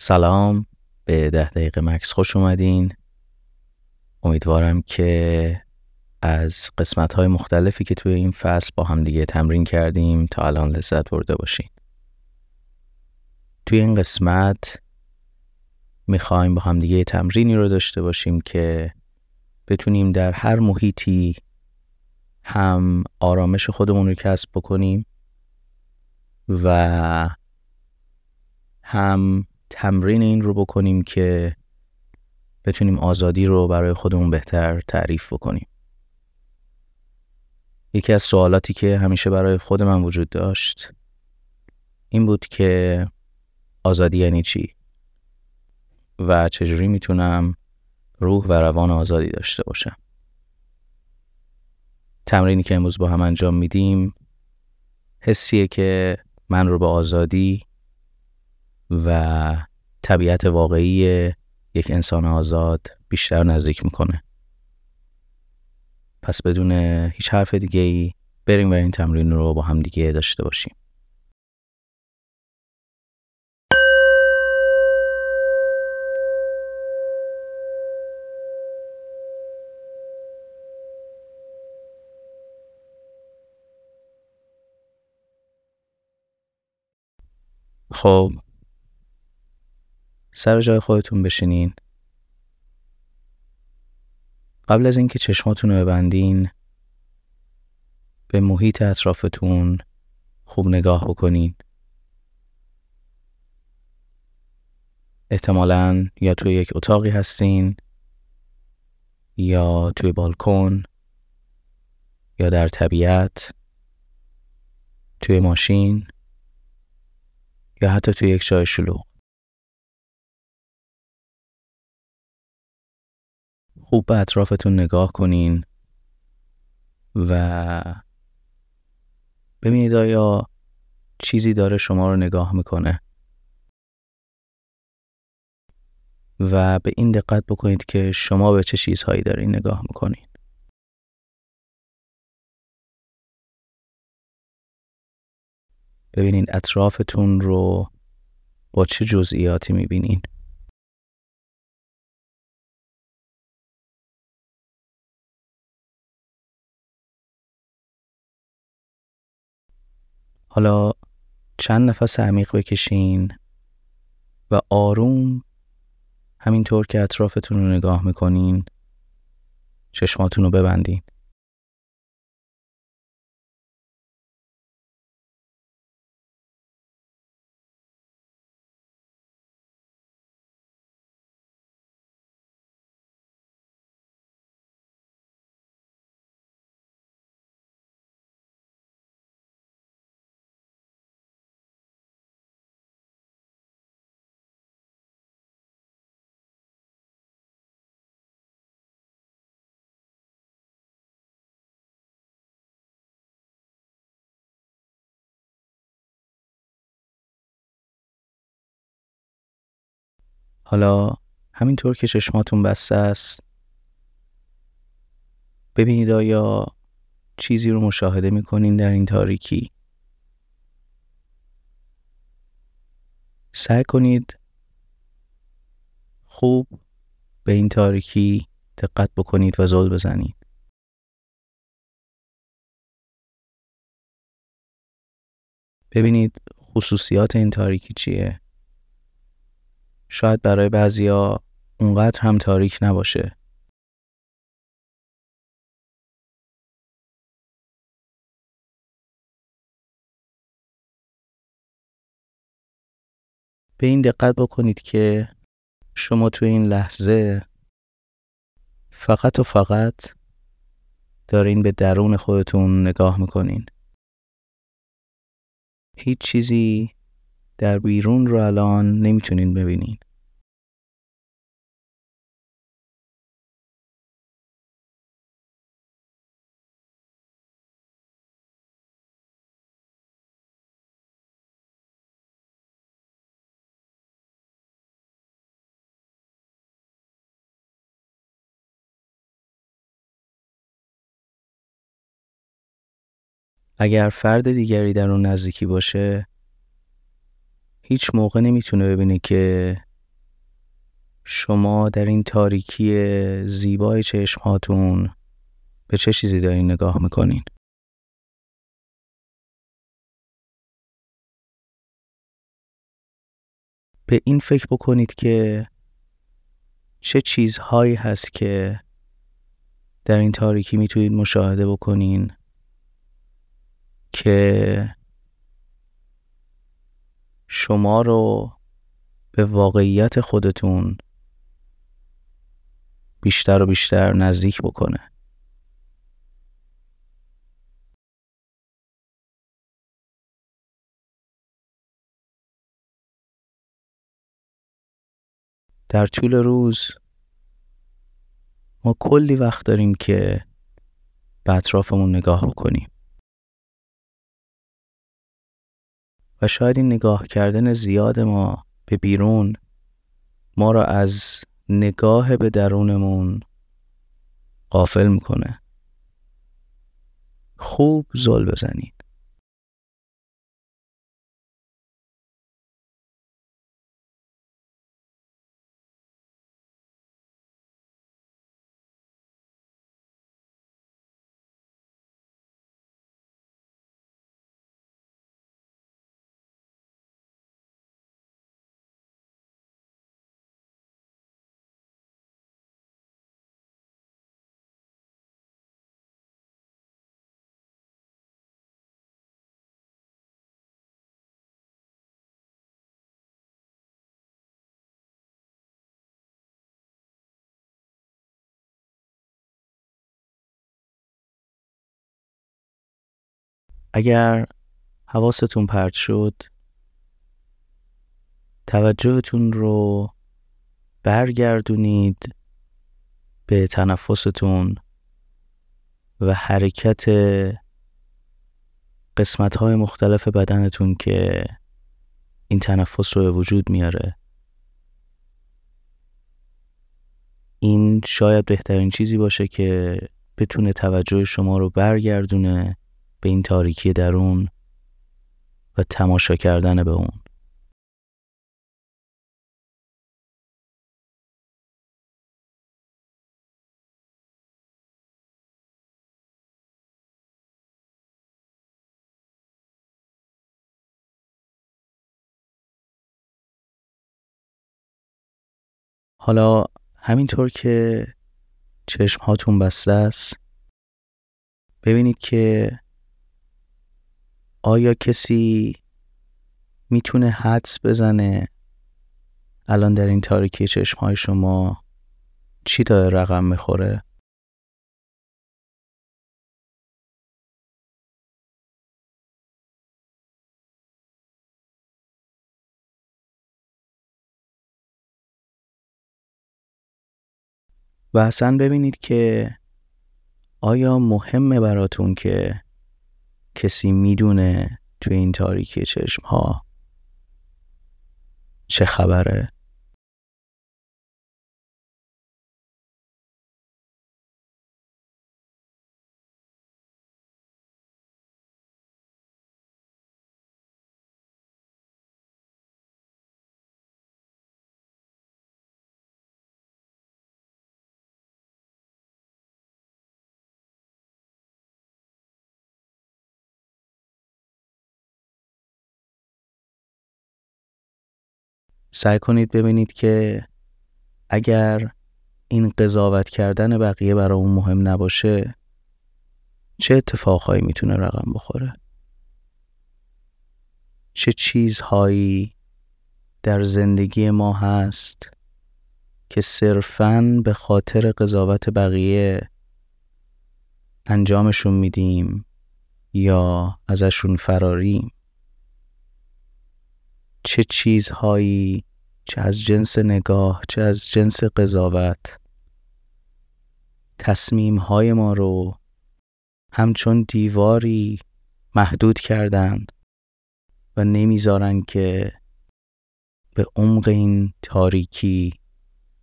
سلام. به ده دقیقه مکس خوش اومدین. امیدوارم که از قسمت های مختلفی که توی این فصل با هم دیگه تمرین کردیم تا الان لذت برده باشین. توی این قسمت می‌خوایم با هم دیگه تمرینی رو داشته باشیم که بتونیم در هر محیطی هم آرامش خودمون رو کسب بکنیم و هم تمرین این رو بکنیم که بتونیم آزادی رو برای خودمون بهتر تعریف بکنیم. یکی از سوالاتی که همیشه برای خود من وجود داشت این بود که آزادی یعنی چی و چجوری می‌تونم روح و روان آزادی داشته باشم. تمرینی که امروز با هم انجام میدیم حسیه که من رو به آزادی و طبیعت واقعی یک انسان آزاد بیشتر نزدیک می‌کنه. پس بدون هیچ حرف دیگه ای بریم و این تمرین رو با هم دیگه داشته باشیم. خب سر جای خودتون بشینین. قبل از اینکه چشماتون رو ببندین به محیط اطرافتون خوب نگاه بکنین. احتمالا یا توی یک اتاقی هستین یا توی بالکن یا در طبیعت توی ماشین یا حتی توی یک جای شلوغ. خوب به اطرافتون نگاه کنین و ببینید آیا چیزی داره شما رو نگاه می‌کنه. و به این دقت بکنید که شما به چه چیزهایی دارین نگاه می‌کنید ببینید اطرافتون رو با چه جزئیاتی می‌بینین. حالا چند نفس عمیق بکشین و آروم همینطور که اطرافتون رو نگاه می‌کنین چشماتون رو ببندین. حالا همینطور که چشماتون بسته است ببینید آیا چیزی رو مشاهده می‌کنین در این تاریکی. سعی کنید خوب به این تاریکی دقت بکنید و زل بزنید. ببینید خصوصیات این تاریکی چیه. شاید برای بعضیا اونقدر هم تاریک نباشه. به این دقت بکنید که شما تو این لحظه فقط و فقط دارین به درون خودتون نگاه می‌کنین. هیچ چیزی در بیرون رو الان نمی‌تونین ببینین اگر فرد دیگری در اون نزدیکی باشه هیچ موقع نمی‌تونه ببینه که شما در این تاریکی زیبای چشمهاتون به چه چیزی دارین نگاه می‌کنین؟ به این فکر بکنید که چه چیزهایی هست که در این تاریکی می‌تونید مشاهده بکنین که شما رو به واقعیت خودتون بیشتر و بیشتر نزدیک بکنه. در طول روز ما کلی وقت داریم که به اطرافمون نگاه بکنیم. و شاید این نگاه کردن زیاد ما به بیرون ما را از نگاه به درونمون قافل می‌کنه. خوب زل بزنید اگر حواستون پرت شد توجهتون رو برگردونید به تنفستون و حرکت قسمت های مختلف بدنتون که این تنفس رو به وجود میاره. این شاید بهترین چیزی باشه که بتونه توجه شما رو برگردونه به این تاریکی درون و تماشا کردن به اون. حالا همینطور که چشم هاتون بسته است ببینید که آیا کسی می‌تونه حدس بزنه الان در این تاریکی چشم های شما چی داره رقم می‌خوره؟ و اصلا ببینید که آیا مهمه براتون که کسی می‌دونه توی این تاریکی چشم ها چه خبره؟ سعی کنید ببینید که اگر این قضاوت کردن بقیه برای اون مهم نباشه چه اتفاقهایی می‌تونه رقم بخوره؟ چه چیزهایی در زندگی ما هست که صرفاً به خاطر قضاوت بقیه انجامشون میدیم یا ازشون فراریم؟ چه چیزهایی چه از جنس نگاه چه از جنس قضاوت. تصمیم های ما رو همچون دیواری محدود کردن و نمی‌ذارن که به عمق این تاریکی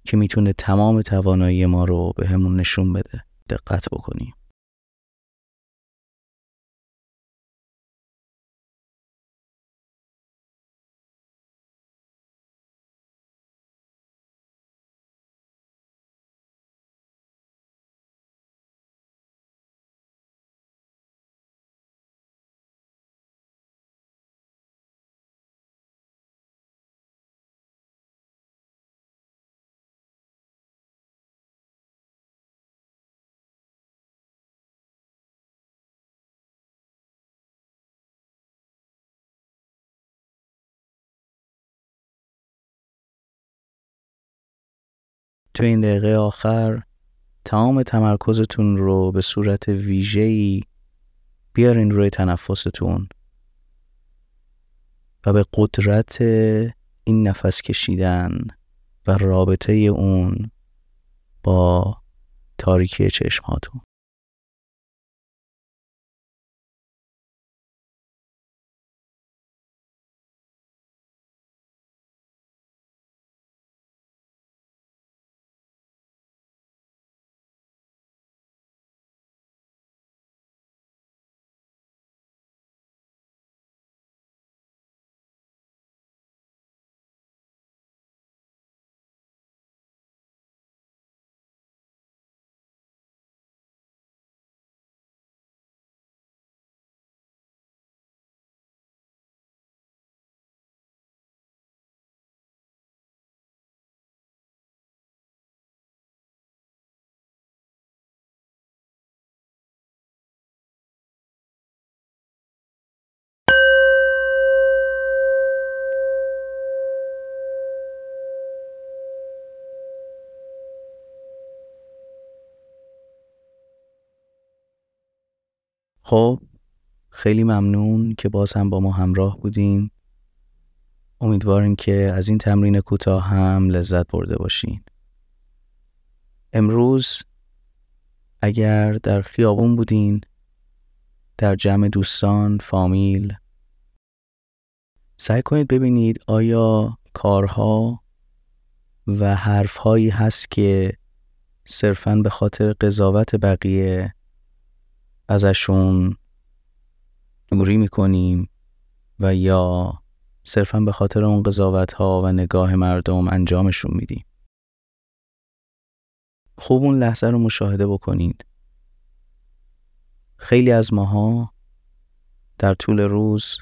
که می‌تونه تمام توانایی ما رو به همون نشون بده دقت بکنیم. تو این دقیقه آخر تمام تمرکزتون رو به صورت ویژه‌ای بیارین روی تنفستون و به قدرت این نفس کشیدن و رابطه اون با تاریکی چشماتون خب خیلی ممنون که باز هم با ما همراه بودین. امیدواریم که از این تمرین کوتاه هم لذت برده باشین. امروز اگر در خیابون بودین در جمع دوستان فامیل سعی کنید ببینید آیا کارها و حرفهایی هست که صرفا به خاطر قضاوت بقیه ازشون دوری می‌کنیم و یا صرفا به خاطر اون قضاوت ها و نگاه مردم انجامشون میدیم. خوب اون لحظه رو مشاهده بکنید. خیلی از ماها در طول روز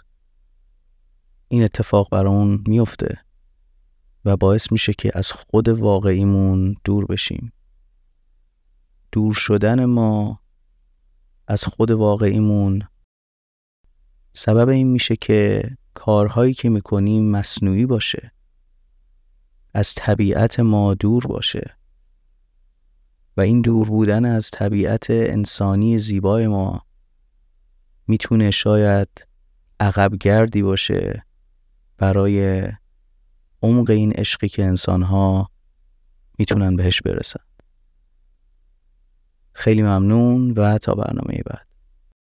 این اتفاق برامون میفته و باعث میشه که از خود واقعیمون دور بشیم. دور شدن ما از خود واقعیمون. سبب این میشه که کارهایی که می‌کنیم مصنوعی باشه. از طبیعت ما دور باشه. و این دور بودن از طبیعت انسانی زیبای ما می‌تونه شاید عقب گردی باشه برای عمق این عشقی که انسانها می‌تونن بهش برسن. خیلی ممنون و تا برنامه بعد.